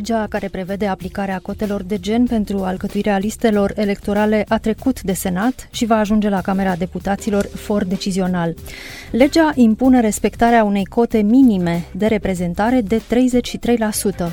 Legea care prevede aplicarea cotelor de gen pentru alcătuirea listelor electorale a trecut de Senat și va ajunge la Camera Deputaților for decizional. Legea impune respectarea unei cote minime de reprezentare de 33%,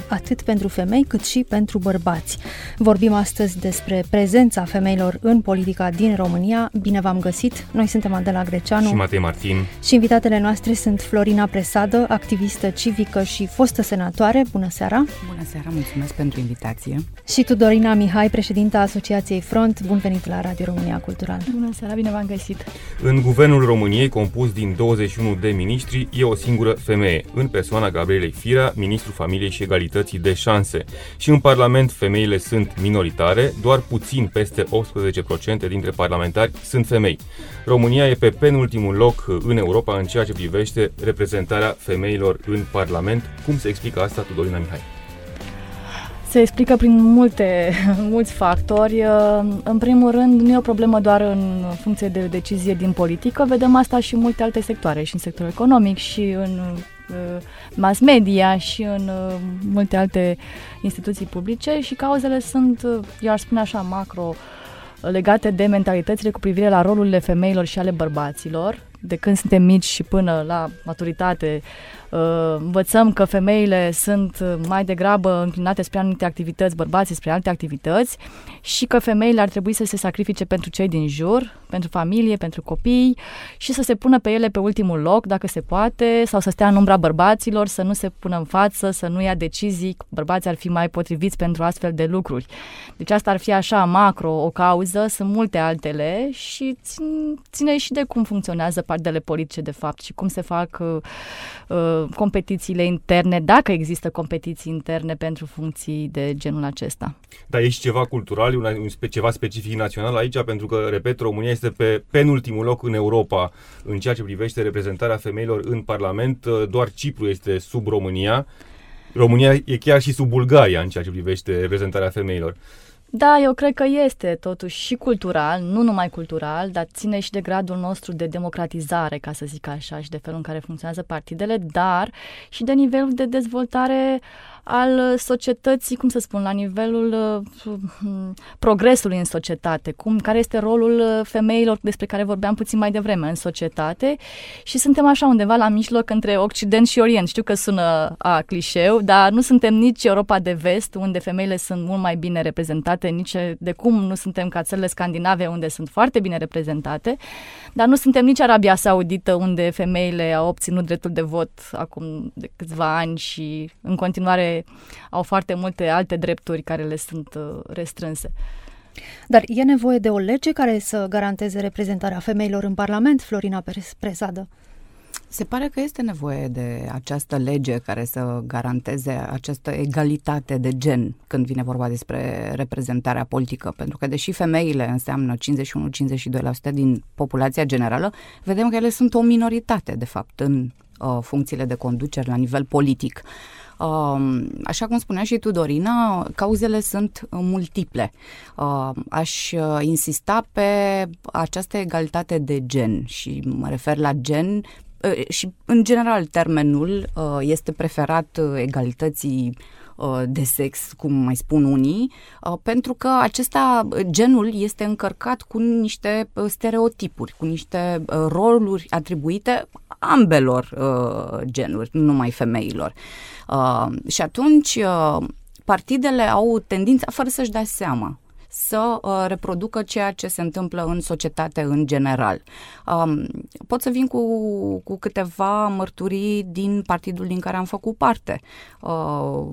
atât pentru femei cât și pentru bărbați. Vorbim astăzi despre prezența femeilor în politica din România. Bine v-am găsit! Noi suntem Adela Greceanu și Matei Martin și invitatele noastre sunt Florina Presadă, activistă civică și fostă senatoare. Bună seara! Bună seara, mulțumesc pentru invitație. Și Tudorina Mihai, președinta Asociației Front, bun venit la Radio România Cultural. Bună seara, bine v-am găsit. În guvernul României, compus din 21 de miniștri, e o singură femeie, în persoana Gabrielei Firea, ministru familiei și egalității de șanse. Și în Parlament femeile sunt minoritare, doar puțin peste 18% dintre parlamentari sunt femei. România e pe penultimul loc în Europa în ceea ce privește reprezentarea femeilor în Parlament. Cum se explică asta, Tudorina Mihai? Se explică prin multe, mulți factori. În primul rând, nu e o problemă doar în funcție de decizie din politică, vedem asta și în multe alte sectoare, și în sectorul economic, și în uh, mass media și în uh, multe alte instituții publice și cauzele sunt, uh, eu aș spune așa, macro, legate de mentalitățile cu privire la rolurile femeilor și ale bărbaților, de când suntem mici și până la maturitate, uh, învățăm că femeile sunt mai degrabă înclinate spre anumite activități, bărbații spre alte activități și că femeile ar trebui să se sacrifice pentru cei din jur, pentru familie, pentru copii și să se pună pe ele pe ultimul loc, dacă se poate, sau să stea în umbra bărbaților, să nu se pună în față, să nu ia decizii, bărbații ar fi mai potriviți pentru astfel de lucruri. Deci asta ar fi așa macro o cauză, sunt multe altele și ține și de cum funcționează partidele politice de fapt și cum se fac uh, uh, competițiile interne, dacă există competiții interne pentru funcții de genul acesta. Dar e și ceva cultural, un, un, ceva specific național aici, pentru că, repet, România este pe penultimul loc în Europa în ceea ce privește reprezentarea femeilor în Parlament. Uh, doar Cipru este sub România. România e chiar și sub Bulgaria în ceea ce privește reprezentarea femeilor. Da, eu cred că este totuși și cultural, nu numai cultural, dar ține și de gradul nostru de democratizare, ca să zic așa, și de felul în care funcționează partidele, dar și de nivelul de dezvoltare al societății, cum să spun, la nivelul uh, progresului în societate, cum, care este rolul uh, femeilor despre care vorbeam puțin mai devreme în societate și suntem așa undeva la mijloc între Occident și Orient. Știu că sună a clișeu, dar nu suntem nici Europa de vest, unde femeile sunt mult mai bine reprezentate, nici de cum nu suntem ca țările scandinave, unde sunt foarte bine reprezentate, dar nu suntem nici Arabia Saudită, unde femeile au obținut dreptul de vot acum de câțiva ani și în continuare au foarte multe alte drepturi care le sunt uh, restrânse. Dar e nevoie de o lege care să garanteze reprezentarea femeilor în Parlament, Florina Presadă? Se pare că este nevoie de această lege care să garanteze această egalitate de gen când vine vorba despre reprezentarea politică, pentru că deși femeile înseamnă 51-52% din populația generală, vedem că ele sunt o minoritate, de fapt, în uh, funcțiile de conducere la nivel politic. Uh, Așa cum spunea și tu, Dorina, cauzele sunt multiple. Aș uh, insista pe această egalitate de gen și mă refer la gen uh, și, în general, termenul uh, este preferat egalității de sex, cum mai spun unii, pentru că acesta, genul, este încărcat cu niște stereotipuri, cu niște roluri atribuite ambelor genuri, nu numai femeilor. Uh, și atunci uh, partidele au tendința, fără să-și dea seama, să uh, reproducă ceea ce se întâmplă în societate în general. Um, pot să vin cu, cu câteva mărturii din partidul din care am făcut parte. Uh,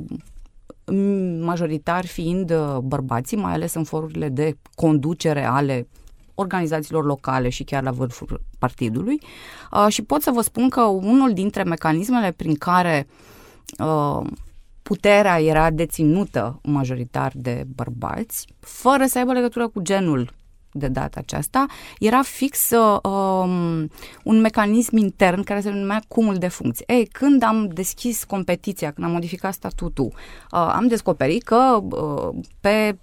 majoritar fiind uh, bărbații, mai ales în forurile de conducere ale organizațiilor locale și chiar la vârful partidului. Uh, și pot să vă spun că unul dintre mecanismele prin care uh, Uh, puterea era deținută majoritar de bărbați, fără să aibă legătură cu genul de data aceasta, era fix uh, um, un mecanism intern care se numea cumul de funcții. Ei, când am deschis competiția, când am modificat statutul, uh, am descoperit că uh, pe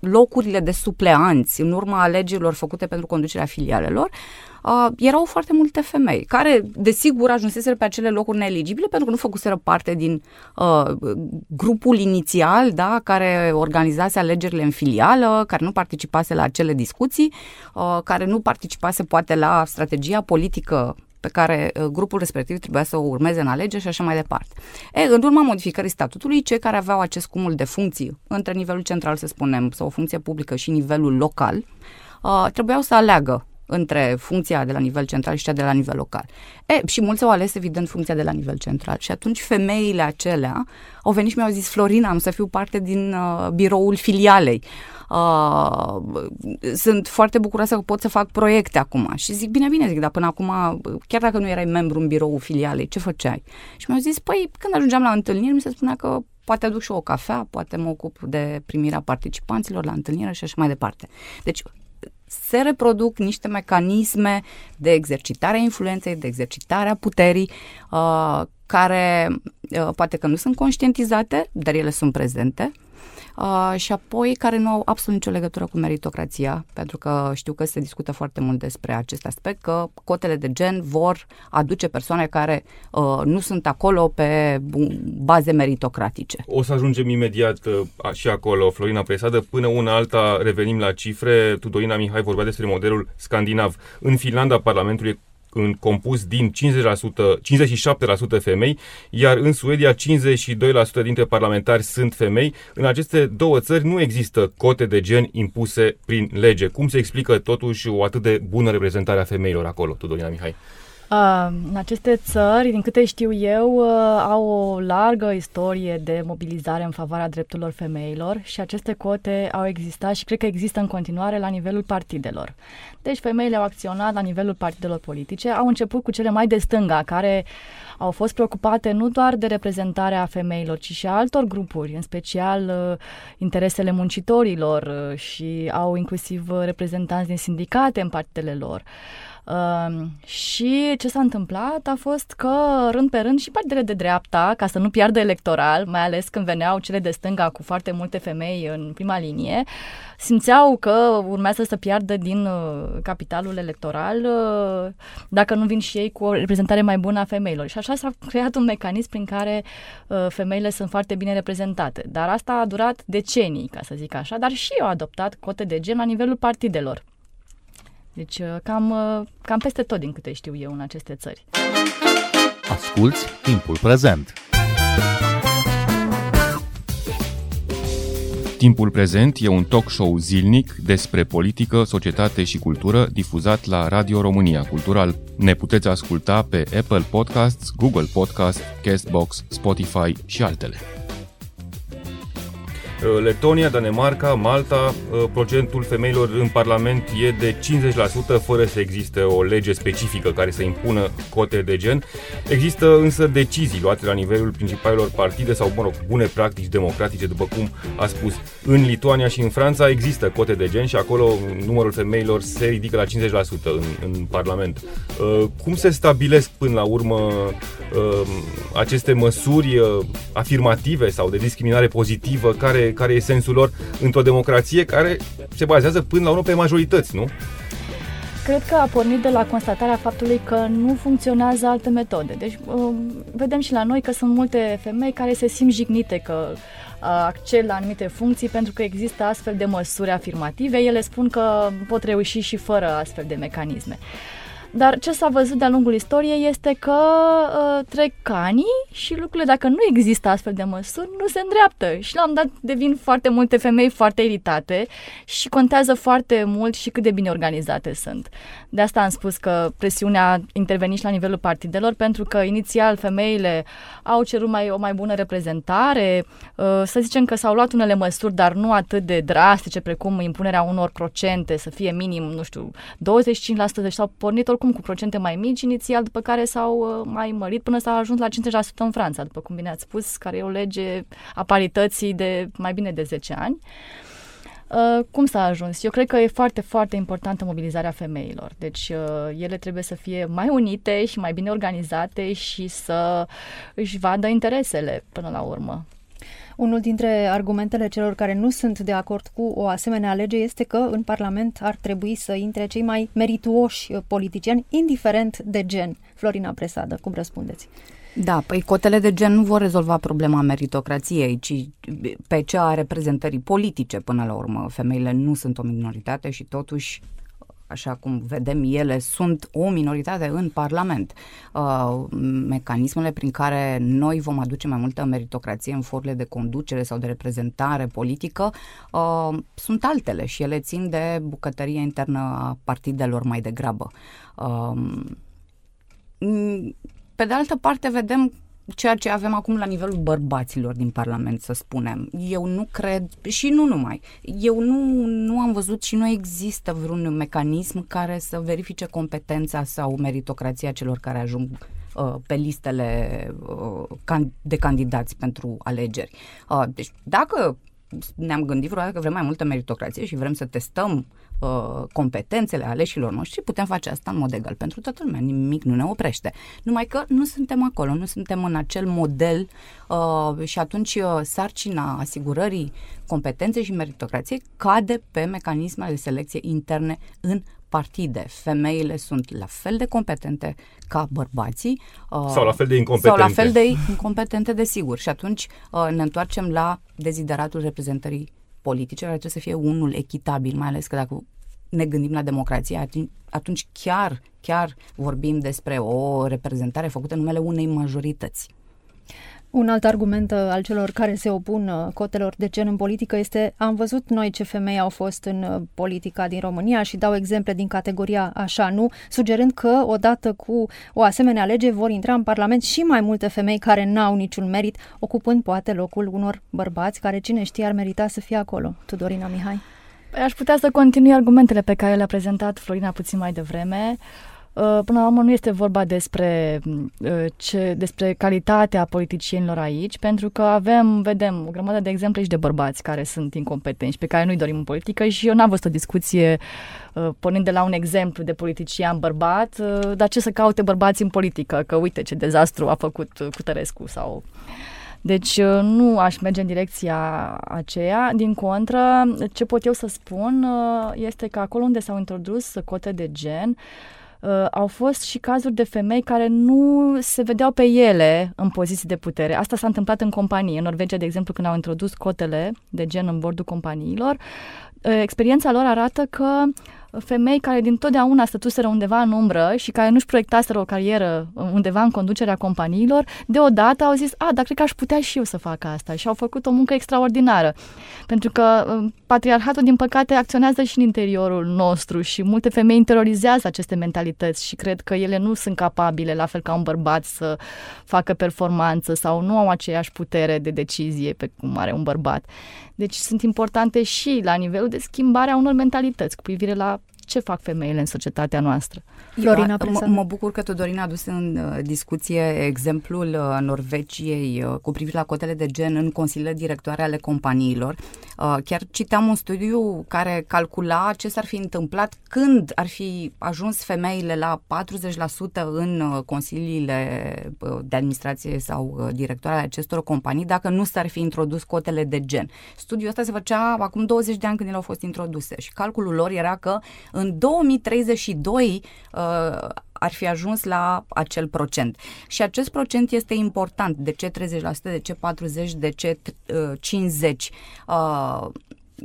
locurile de supleanți în urma alegerilor făcute pentru conducerea filialelor, uh, erau foarte multe femei care, desigur, ajunseseră pe acele locuri neeligibile pentru că nu făcuseră parte din uh, grupul inițial, da, care organizase alegerile în filială, care nu participase la acele discuții, uh, care nu participase poate la strategia politică pe care uh, grupul respectiv trebuia să o urmeze în alegeri și așa mai departe. E, în urma modificării statutului, cei care aveau acest cumul de funcții între nivelul central, să spunem, sau o funcție publică și nivelul local, uh, trebuiau să aleagă între funcția de la nivel central și cea de la nivel local. E, și mulți au ales, evident, funcția de la nivel central. Și atunci femeile acelea au venit și mi-au zis, Florina, am să fiu parte din uh, biroul filialei. Uh, sunt foarte bucuroasă că pot să fac proiecte acum. Și zic, bine, bine, zic, dar până acum, chiar dacă nu erai membru în biroul filialei, ce făceai? Și mi-au zis, păi, când ajungeam la întâlniri, mi se spunea că poate aduc și o cafea, poate mă ocup de primirea participanților la întâlnire și așa mai departe. Deci, se reproduc niște mecanisme de exercitare a influenței, de exercitare a puterii, uh, care uh, poate că nu sunt conștientizate, dar ele sunt prezente uh, și apoi care nu au absolut nicio legătură cu meritocrația, pentru că știu că se discută foarte mult despre acest aspect, că cotele de gen vor aduce persoane care uh, nu sunt acolo pe baze meritocratice. O să ajungem imediat uh, și acolo, Florina Presadă. Până una alta revenim la cifre. Tudorina Mihai vorbea despre modelul scandinav. În Finlanda, Parlamentul e în compus din 50%, 57% femei, iar în Suedia 52% dintre parlamentari sunt femei. În aceste două țări nu există cote de gen impuse prin lege. Cum se explică totuși o atât de bună reprezentare a femeilor acolo, Tudorina Mihai? Uh, în aceste țări, din câte știu eu, uh, au o largă istorie de mobilizare în favoarea drepturilor femeilor și aceste cote au existat și cred că există în continuare la nivelul partidelor. Deci femeile au acționat la nivelul partidelor politice, au început cu cele mai de stânga, care au fost preocupate nu doar de reprezentarea femeilor, ci și a altor grupuri, în special uh, interesele muncitorilor uh, și au inclusiv reprezentanți din sindicate în partidele lor. Uh, Uh, și ce s-a întâmplat a fost că, rând pe rând, și partidele de dreapta, ca să nu piardă electoral, mai ales când veneau cele de stânga cu foarte multe femei în prima linie, simțeau că urmează să piardă din uh, capitalul electoral uh, dacă nu vin și ei cu o reprezentare mai bună a femeilor. Și așa s-a creat un mecanism prin care uh, femeile sunt foarte bine reprezentate. Dar asta a durat decenii, ca să zic așa, dar și au adoptat cote de gen la nivelul partidelor. Deci uh, cam, uh, cam peste tot din câte știu eu în aceste țări. Asculți timpul prezent! Timpul prezent e un talk show zilnic despre politică, societate și cultură difuzat la Radio România Cultural. Ne puteți asculta pe Apple Podcasts, Google Podcasts, Castbox, Spotify și altele. Uh, Letonia, Danemarca, Malta, uh, procentul femeilor în Parlament e de 50% fără să existe o lege specifică care să impună cote de gen. Există însă decizii luate la nivelul principalelor partide sau, mă rog, bune practici democratice, după cum a spus. În Lituania și în Franța există cote de gen și acolo numărul femeilor se ridică la 50% în, în Parlament. Uh, cum se stabilesc până la urmă aceste măsuri afirmative sau de discriminare pozitivă care care e sensul lor într-o democrație care se bazează până la urmă pe majorități, nu? Cred că a pornit de la constatarea faptului că nu funcționează alte metode. Deci um, vedem și la noi că sunt multe femei care se simt jignite că uh, acced la anumite funcții pentru că există astfel de măsuri afirmative. Ele spun că pot reuși și fără astfel de mecanisme. Dar ce s-a văzut de-a lungul istoriei este că uh, trec ani și lucrurile, dacă nu există astfel de măsuri, nu se îndreaptă. Și la un dat devin foarte multe femei foarte iritate și contează foarte mult și cât de bine organizate sunt. De asta am spus că presiunea a intervenit și la nivelul partidelor, pentru că inițial femeile au cerut mai, o mai bună reprezentare, uh, să zicem că s-au luat unele măsuri, dar nu atât de drastice, precum impunerea unor procente, să fie minim, nu știu, 25%, deci s-au pornit oricum cu procente mai mici inițial, după care s-au uh, mai mărit până s-au ajuns la 50% în Franța, după cum bine ați spus, care e o lege a parității de mai bine de 10 ani. Uh, cum s-a ajuns? Eu cred că e foarte, foarte importantă mobilizarea femeilor. Deci uh, ele trebuie să fie mai unite și mai bine organizate și să își vadă interesele până la urmă. Unul dintre argumentele celor care nu sunt de acord cu o asemenea lege este că în Parlament ar trebui să intre cei mai merituoși politicieni, indiferent de gen. Florina Presadă, cum răspundeți? Da, păi cotele de gen nu vor rezolva problema meritocrației, ci pe cea a reprezentării politice până la urmă. Femeile nu sunt o minoritate și totuși așa cum vedem ele, sunt o minoritate în Parlament. Uh, mecanismele prin care noi vom aduce mai multă meritocrație în forurile de conducere sau de reprezentare politică uh, sunt altele și ele țin de bucătăria internă a partidelor mai degrabă. Uh, pe de altă parte, vedem ceea ce avem acum la nivelul bărbaților din Parlament, să spunem. Eu nu cred, și nu numai, eu nu, nu am văzut și nu există vreun mecanism care să verifice competența sau meritocrația celor care ajung uh, pe listele uh, de candidați pentru alegeri. Uh, deci, dacă ne-am gândit vreodată că vrem mai multă meritocrație și vrem să testăm uh, competențele aleșilor noștri, putem face asta în mod egal pentru toată lumea. Nimic nu ne oprește. Numai că nu suntem acolo, nu suntem în acel model uh, și atunci uh, sarcina asigurării competenței și meritocrației cade pe mecanismele de selecție interne în partide. Femeile sunt la fel de competente ca bărbații. Uh, sau la fel de incompetente. Sau la fel de incompetente, desigur. Și atunci uh, ne întoarcem la dezideratul reprezentării politice, care trebuie să fie unul echitabil, mai ales că dacă ne gândim la democrație, atunci chiar, chiar vorbim despre o reprezentare făcută în numele unei majorități. Un alt argument uh, al celor care se opun uh, cotelor de gen în politică este am văzut noi ce femei au fost în uh, politica din România și dau exemple din categoria așa nu, sugerând că odată cu o asemenea lege vor intra în Parlament și mai multe femei care n-au niciun merit, ocupând poate locul unor bărbați care cine știe ar merita să fie acolo. Tudorina Mihai. Păi aș putea să continui argumentele pe care le-a prezentat Florina puțin mai devreme. Uh, până la urmă nu este vorba despre, uh, ce, despre calitatea politicienilor aici, pentru că avem, vedem, o grămadă de exemple și de bărbați care sunt incompetenți, pe care nu-i dorim în politică și eu n-am văzut o discuție uh, pornind de la un exemplu de politician bărbat, dar ce să caute bărbații în politică, că uite ce dezastru a făcut Cutărescu sau... Deci nu aș merge în direcția aceea. Din contră, ce pot eu să spun este că acolo unde s-au introdus cote de gen, uh, au fost și cazuri de femei care nu se vedeau pe ele în poziții de putere. Asta s-a întâmplat în companii. În Norvegia, de exemplu, când au introdus cotele de gen în bordul companiilor, uh, experiența lor arată că femei care din totdeauna stătuseră undeva în umbră și care nu-și proiectaseră o carieră undeva în conducerea companiilor, deodată au zis, a, dar cred că aș putea și eu să fac asta și au făcut o muncă extraordinară. Pentru că um, patriarhatul, din păcate, acționează și în interiorul nostru și multe femei interiorizează aceste mentalități și cred că ele nu sunt capabile, la fel ca un bărbat, să facă performanță sau nu au aceeași putere de decizie pe cum are un bărbat. Deci sunt importante și la nivelul de schimbare a unor mentalități cu privire la ce fac femeile în societatea noastră. Florina m- mă bucur că Dorin a adus în uh, discuție exemplul uh, Norvegiei uh, cu privire la cotele de gen în consiliile directoare ale companiilor. Uh, chiar citeam un studiu care calcula ce s-ar fi întâmplat când ar fi ajuns femeile la 40% în uh, consiliile uh, de administrație sau uh, directoare ale acestor companii dacă nu s-ar fi introdus cotele de gen. Studiul ăsta se făcea acum 20 de ani când ele au fost introduse și calculul lor era că în 2032 uh, ar fi ajuns la acel procent. Și acest procent este important. De ce 30%, de ce 40%, de ce 50%? Uh,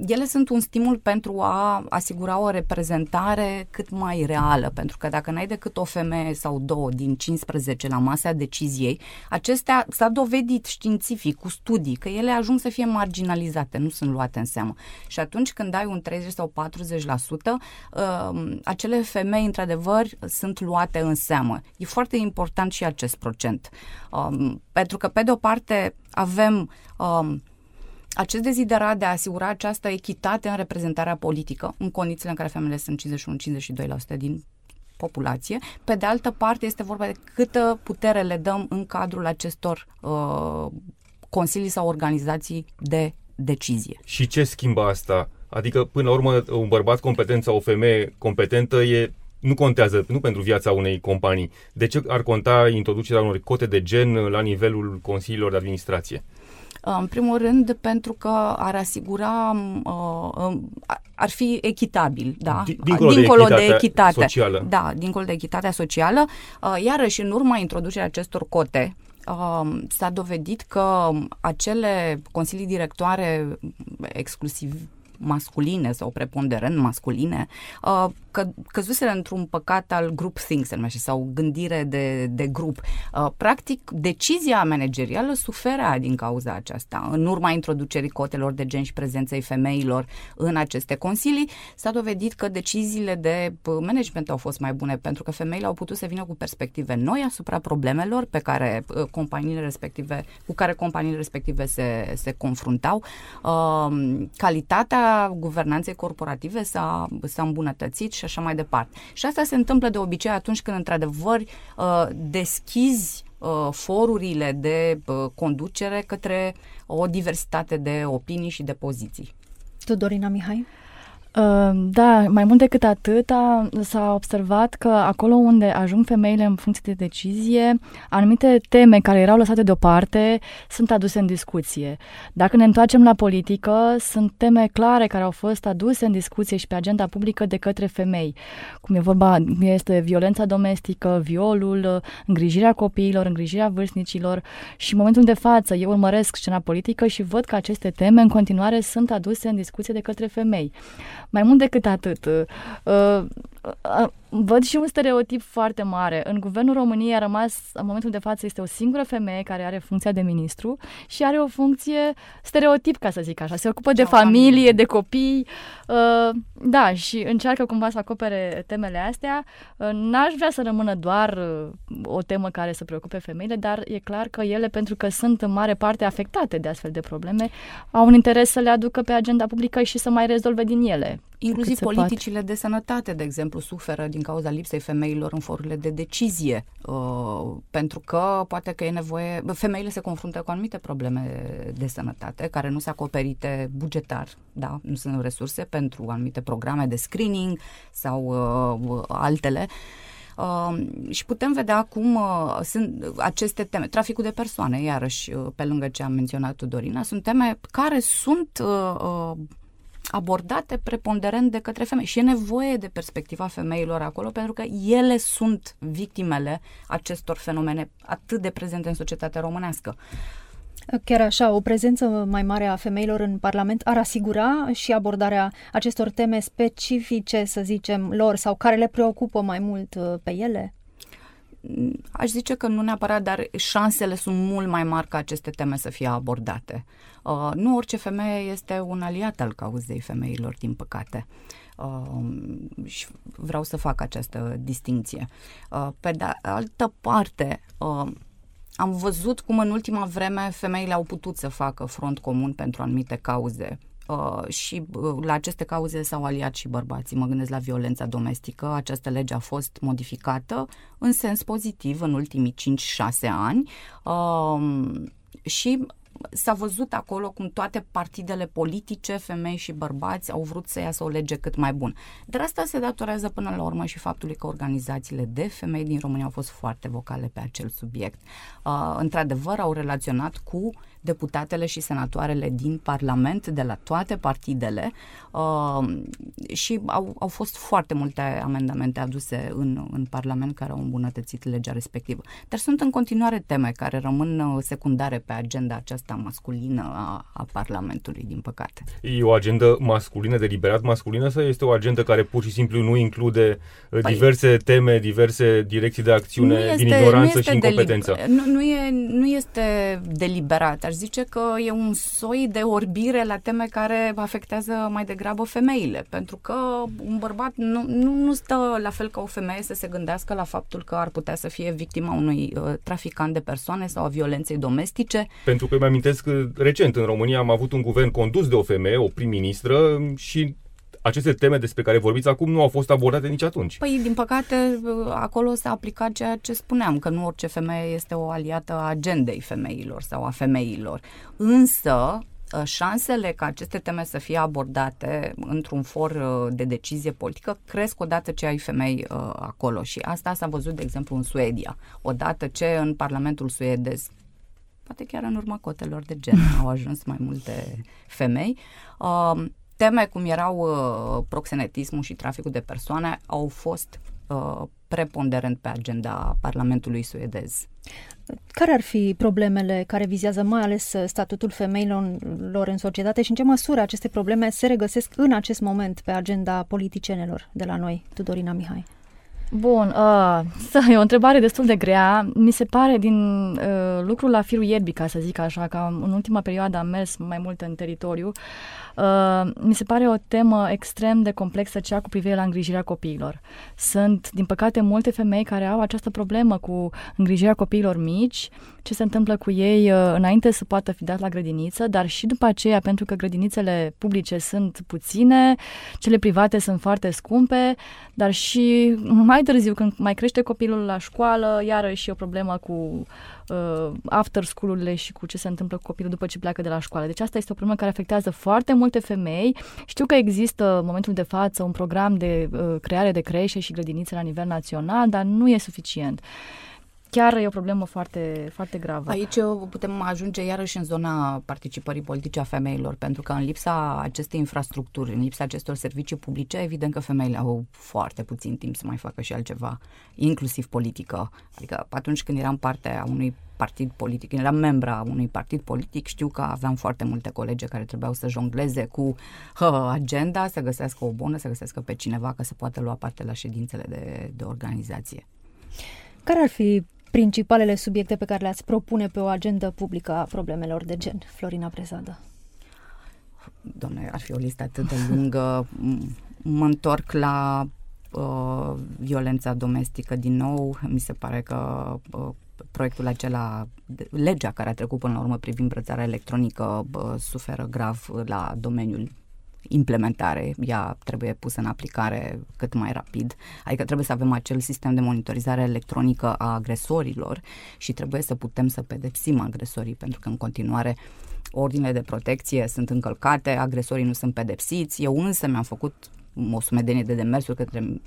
ele sunt un stimul pentru a asigura o reprezentare cât mai reală, pentru că dacă n-ai decât o femeie sau două din 15 la masa deciziei, acestea s-a dovedit științific, cu studii, că ele ajung să fie marginalizate, nu sunt luate în seamă. Și atunci când ai un 30 sau 40%, uh, acele femei, într-adevăr, sunt luate în seamă. E foarte important și acest procent. Um, pentru că, pe de o parte, avem um, acest deziderat de a asigura această echitate în reprezentarea politică, în condițiile în care femeile sunt 51-52% din populație. Pe de altă parte, este vorba de câtă putere le dăm în cadrul acestor uh, consilii sau organizații de decizie. Și ce schimbă asta Adică, până la urmă, un bărbat competent sau o femeie competentă e nu contează, nu pentru viața unei companii. De ce ar conta introducerea unor cote de gen la nivelul consiliilor de administrație? În primul rând, pentru că ar asigura, uh, ar fi echitabil, da? Dincolo, dincolo de, de echitate socială. Da, dincolo de echitatea socială. Uh, iarăși, în urma introducerii acestor cote, uh, s-a dovedit că acele consilii directoare exclusiv masculine sau preponderent masculine, uh, că, căzuseră într-un păcat al group think, se numește, sau gândire de, de grup. Uh, practic, decizia managerială suferea din cauza aceasta. În urma introducerii cotelor de gen și prezenței femeilor în aceste consilii, s-a dovedit că deciziile de uh, management au fost mai bune, pentru că femeile au putut să vină cu perspective noi asupra problemelor pe care uh, companiile respective, cu care companiile respective se, se confruntau. Calitatea guvernanței corporative s-a, s-a îmbunătățit și așa mai departe. Și asta se întâmplă de obicei atunci când, într-adevăr, uh, deschizi uh, forurile de uh, conducere către o diversitate de opinii și de poziții. Tudorina Mihai? Ehm, da, mai mult decât atât, s-a observat că acolo unde ajung femeile în funcție de decizie, anumite teme care erau lăsate deoparte sunt aduse în discuție. Dacă ne întoarcem la politică, sunt teme clare care au fost aduse în discuție și pe agenda publică de către femei. Cum e vorba, este violența domestică, violul, îngrijirea copiilor, îngrijirea vârstnicilor și în momentul de față eu urmăresc scena politică și văd că aceste teme în continuare sunt aduse în discuție de către femei. Mai mult decât atât, uh, uh, uh, văd și un stereotip foarte mare. În guvernul României a rămas, în momentul de față, este o singură femeie care are funcția de ministru și are o funcție stereotip, ca să zic așa. Se ocupă de familie, de copii, uh, da, și încearcă cumva să acopere temele astea. Uh, n-aș vrea să rămână doar uh, o temă care să preocupe femeile, dar e clar că ele, pentru că sunt în mare parte afectate de astfel de probleme, au un interes să le aducă pe agenda publică și să mai rezolve din ele. Inclusiv politicile poate. de sănătate, de exemplu, suferă din cauza lipsei femeilor în forurile de decizie, uh, pentru că poate că e nevoie, femeile se confruntă cu anumite probleme de sănătate care nu sunt acoperite bugetar, da, nu sunt resurse pentru anumite programe de screening sau uh, altele. Uh, și putem vedea cum uh, sunt aceste teme. Traficul de persoane, iarăși, uh, pe lângă ce am menționat Dorina, sunt teme care sunt uh, uh, abordate preponderent de către femei și e nevoie de perspectiva femeilor acolo pentru că ele sunt victimele acestor fenomene atât de prezente în societatea românească. Chiar așa, o prezență mai mare a femeilor în Parlament ar asigura și abordarea acestor teme specifice, să zicem, lor sau care le preocupă mai mult uh, pe ele? Aș zice că nu neapărat, dar șansele sunt mult mai mari ca aceste teme să fie abordate. Uh, nu orice femeie este un aliat al cauzei femeilor, din păcate. Uh, și vreau să fac această distinție. Uh, pe de altă parte, uh, am văzut cum în ultima vreme femeile au putut să facă front comun pentru anumite cauze Uh, și uh, la aceste cauze s-au aliat și bărbații. Mă gândesc la violența domestică. Această lege a fost modificată în sens pozitiv în ultimii 5-6 ani uh, și s-a văzut acolo cum toate partidele politice, femei și bărbați, au vrut să iasă o lege cât mai bună. Dar asta se datorează până la urmă și faptului că organizațiile de femei din România au fost foarte vocale pe acel subiect. Uh, într-adevăr, au relaționat cu deputatele și senatoarele din Parlament, de la toate partidele uh, și au, au fost foarte multe amendamente aduse în, în Parlament care au îmbunătățit legea respectivă. Dar sunt în continuare teme care rămân uh, secundare pe agenda aceasta masculină a, a Parlamentului, din păcate. E o agendă masculină, deliberat masculină sau este o agendă care pur și simplu nu include uh, păi, diverse teme, diverse direcții de acțiune este, din ignoranță și incompetență? Nu, nu, e, nu este deliberat aș zice că e un soi de orbire la teme care afectează mai degrabă femeile, pentru că un bărbat nu, nu, nu stă la fel ca o femeie să se gândească la faptul că ar putea să fie victima unui uh, traficant de persoane sau a violenței domestice. Pentru că îmi amintesc că recent în România am avut un guvern condus de o femeie, o prim-ministră și aceste teme despre care vorbiți acum nu au fost abordate nici atunci. Păi, din păcate, acolo s-a aplicat ceea ce spuneam, că nu orice femeie este o aliată a agendei femeilor sau a femeilor. Însă, uh, șansele ca aceste teme să fie abordate într-un for uh, de decizie politică cresc odată ce ai femei uh, acolo și asta s-a văzut, de exemplu, în Suedia. Odată ce în Parlamentul suedez poate chiar în urma cotelor de gen au ajuns mai multe femei. Uh, teme cum erau uh, proxenetismul și traficul de persoane au fost uh, preponderent pe agenda Parlamentului suedez. Care ar fi problemele care vizează mai ales statutul femeilor în societate și în ce măsură aceste probleme se regăsesc în acest moment pe agenda politicienilor de la noi, Tudorina Mihai? Bun, uh, e o întrebare destul de grea. Mi se pare din uh, lucrul la firul ierbii, ca să zic așa, că în ultima perioadă am mers mai mult în teritoriu. Uh, mi se pare o temă extrem de complexă cea cu privire la îngrijirea copiilor. Sunt, din păcate, multe femei care au această problemă cu îngrijirea copiilor mici, ce se întâmplă cu ei uh, înainte să poată fi dat la grădiniță, dar și după aceea, pentru că grădinițele publice sunt puține, cele private sunt foarte scumpe, dar și mai târziu, când mai crește copilul la școală, iarăși e o problemă cu uh, after school-urile și cu ce se întâmplă cu copilul după ce pleacă de la școală. Deci asta este o problemă care afectează foarte multe femei. Știu că există în momentul de față un program de uh, creare de creșe și grădinițe la nivel național, dar nu e suficient. Chiar e o problemă foarte, foarte gravă. Aici putem ajunge iarăși în zona participării politice a femeilor, pentru că în lipsa acestei infrastructuri, în lipsa acestor servicii publice, evident că femeile au foarte puțin timp să mai facă și altceva, inclusiv politică. Adică atunci când eram parte a unui partid politic, eram membra unui partid politic, știu că aveam foarte multe colege care trebuiau să jongleze cu hă, agenda, să găsească o bună, să găsească pe cineva ca să poată lua parte la ședințele de, de organizație. Care ar fi principalele subiecte pe care le-ați propune pe o agendă publică a problemelor de gen, Florina Prezadă? Doamne, ar fi o listă atât de lungă. mă întorc la uh, violența domestică din nou. Mi se pare că uh, proiectul acela, legea care a trecut până la urmă privind brățarea electronică, uh, suferă grav la domeniul implementare, ea trebuie pusă în aplicare cât mai rapid. Adică trebuie să avem acel sistem de monitorizare electronică a agresorilor și trebuie să putem să pedepsim agresorii, pentru că în continuare ordinele de protecție sunt încălcate, agresorii nu sunt pedepsiți. Eu însă mi-am făcut o sumedenie de demersuri către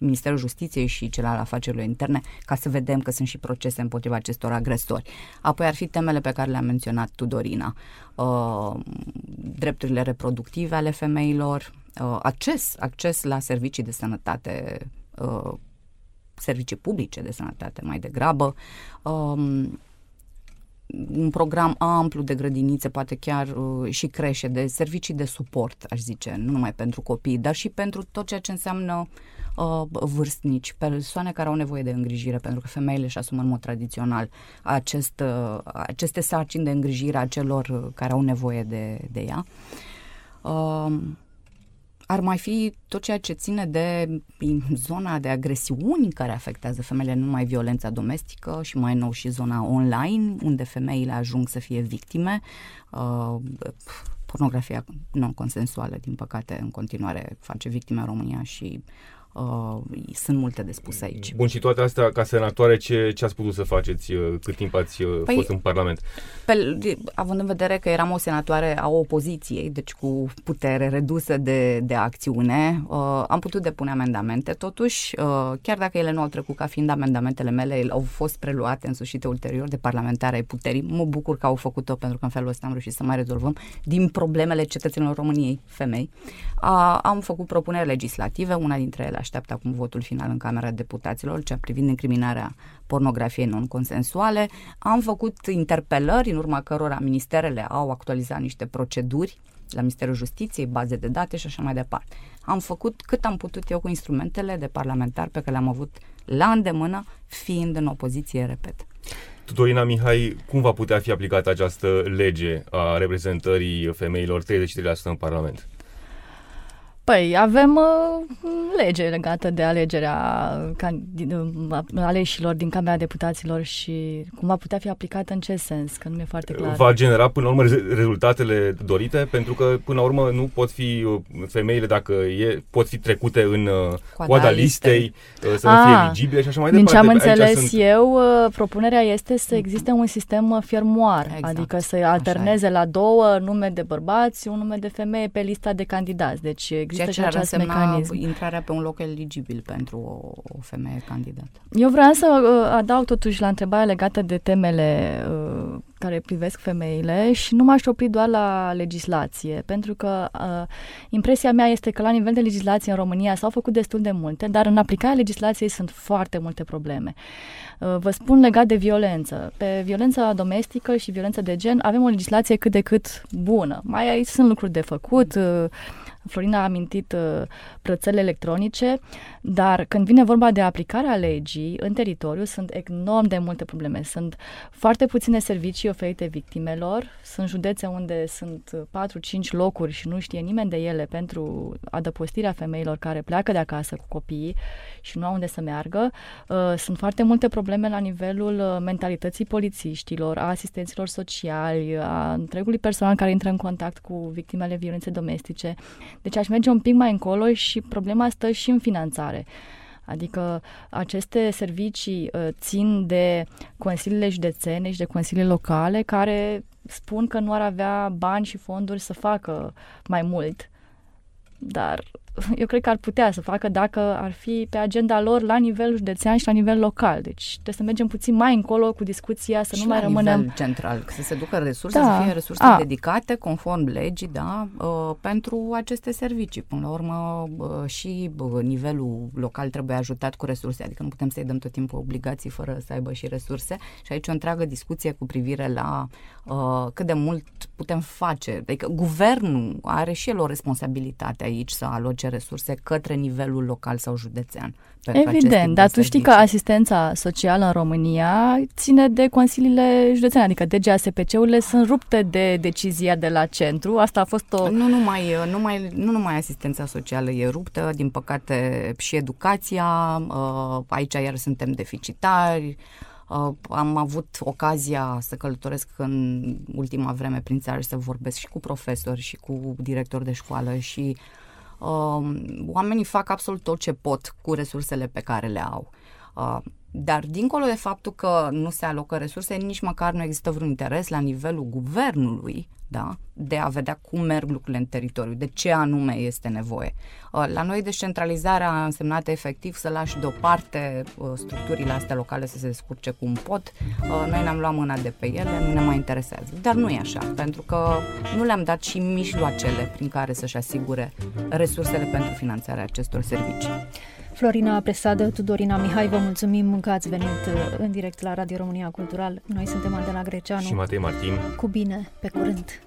Ministerul Justiției și cel al afacerilor interne ca să vedem că sunt și procese împotriva acestor agresori. Apoi ar fi temele pe care le-a menționat Tudorina. Uh, drepturile reproductive ale femeilor, uh, acces, acces la servicii de sănătate uh, servicii publice de sănătate mai degrabă, um, un program amplu de grădinițe, poate chiar uh, și crește, de servicii de suport, aș zice, nu numai pentru copii, dar și pentru tot ceea ce înseamnă uh, vârstnici, persoane care au nevoie de îngrijire, pentru că femeile își asumă în mod tradițional acest, uh, aceste sarcini de îngrijire a celor uh, care au nevoie de, de ea. Uh, ar mai fi tot ceea ce ține de zona de agresiuni care afectează femeile, nu numai violența domestică și mai nou și zona online, unde femeile ajung să fie victime. Uh, pornografia non-consensuală, din păcate, în continuare face victime în România și Uh, sunt multe de spus aici. Bun, și toate astea, ca senatoare, ce, ce ați putut să faceți uh, cât timp ați uh, păi, fost în Parlament? Pe, având în vedere că eram o senatoare a opoziției, deci cu putere redusă de, de acțiune, uh, am putut depune amendamente. Totuși, uh, chiar dacă ele nu au trecut ca fiind amendamentele mele, ele au fost preluate, însușite ulterior de parlamentare ai puterii. Mă bucur că au făcut-o pentru că în felul ăsta am reușit să mai rezolvăm din problemele cetățenilor României, femei. Uh, am făcut propuneri legislative, una dintre ele așteaptă acum votul final în Camera Deputaților, cea privind incriminarea pornografiei non-consensuale. Am făcut interpelări în urma cărora ministerele au actualizat niște proceduri la Ministerul Justiției, baze de date și așa mai departe. Am făcut cât am putut eu cu instrumentele de parlamentar pe care le-am avut la îndemână, fiind în opoziție, repet. Tudorina Mihai, cum va putea fi aplicată această lege a reprezentării femeilor 33% în Parlament? Păi, avem uh, lege legată de alegerea candid- uh, aleșilor din Camera Deputaților și cum va putea fi aplicată în ce sens, că nu mi-e foarte clar. Va genera până la urmă rezultatele dorite, pentru că până la urmă nu pot fi uh, femeile dacă e, pot fi trecute în uh, coada, coada listei, uh, să nu fie ah, eligibile și așa mai din departe. Din ce am înțeles sunt... eu, propunerea este să existe un sistem fermoar, exact. adică să alterneze la două nume de bărbați, un nume de femeie pe lista de candidați. Deci există Ceea ce și acest mecanism. intrarea pe un loc eligibil pentru o, o femeie candidată. Eu vreau să uh, adaug totuși la întrebarea legată de temele uh, care privesc femeile și nu m-aș opri doar la legislație, pentru că uh, impresia mea este că la nivel de legislație în România s-au făcut destul de multe, dar în aplicarea legislației sunt foarte multe probleme. Uh, vă spun legat de violență. Pe violența domestică și violența de gen avem o legislație cât de cât bună. Mai aici sunt lucruri de făcut. Uh, Florina a amintit uh, plățele electronice, dar când vine vorba de aplicarea legii în teritoriu, sunt enorm de multe probleme. Sunt foarte puține servicii oferite victimelor, sunt județe unde sunt 4-5 locuri și nu știe nimeni de ele pentru adăpostirea femeilor care pleacă de acasă cu copiii și nu au unde să meargă. Uh, sunt foarte multe probleme la nivelul uh, mentalității polițiștilor, a asistenților sociali, a întregului personal care intră în contact cu victimele violenței domestice. Deci aș merge un pic mai încolo și problema stă și în finanțare. Adică aceste servicii uh, țin de consiliile județene și de consiliile locale care spun că nu ar avea bani și fonduri să facă mai mult. Dar eu cred că ar putea să facă dacă ar fi pe agenda lor la nivel județean și la nivel local. Deci trebuie să mergem puțin mai încolo cu discuția, să și nu mai rămânem... nivel central, să se ducă resurse, da. să fie resurse A. dedicate conform legii, da, uh, pentru aceste servicii. Până la urmă uh, și uh, nivelul local trebuie ajutat cu resurse, adică nu putem să-i dăm tot timpul obligații fără să aibă și resurse. Și aici o întreagă discuție cu privire la uh, cât de mult putem face. Adică guvernul are și el o responsabilitate aici să aloce resurse către nivelul local sau județean. Evident, dar tu știi că asistența socială în România ține de consiliile județene, adică DGASPC-urile sunt rupte de decizia de la centru. Asta a fost o... Nu numai, nu numai, nu numai asistența socială e ruptă, din păcate și educația, uh, aici iar suntem deficitari, Uh, am avut ocazia să călătoresc în ultima vreme prin țară și să vorbesc și cu profesori și cu directori de școală și uh, oamenii fac absolut tot ce pot cu resursele pe care le au. Uh, dar dincolo de faptul că nu se alocă resurse, nici măcar nu există vreun interes la nivelul guvernului da, de a vedea cum merg lucrurile în teritoriu, de ce anume este nevoie. Uh, la noi descentralizarea a însemnat efectiv să lași deoparte uh, structurile astea locale să se descurce cum pot. Uh, noi ne-am luat mâna de pe ele, nu ne mai interesează. Dar nu e așa, pentru că nu le-am dat și mijloacele prin care să-și asigure resursele pentru finanțarea acestor servicii. Florina Apresadă, Tudorina Mihai, vă mulțumim că ați venit uh, în direct la Radio România Cultural. Noi suntem Andela Greceanu și Matei Martin. Cu bine, pe curând!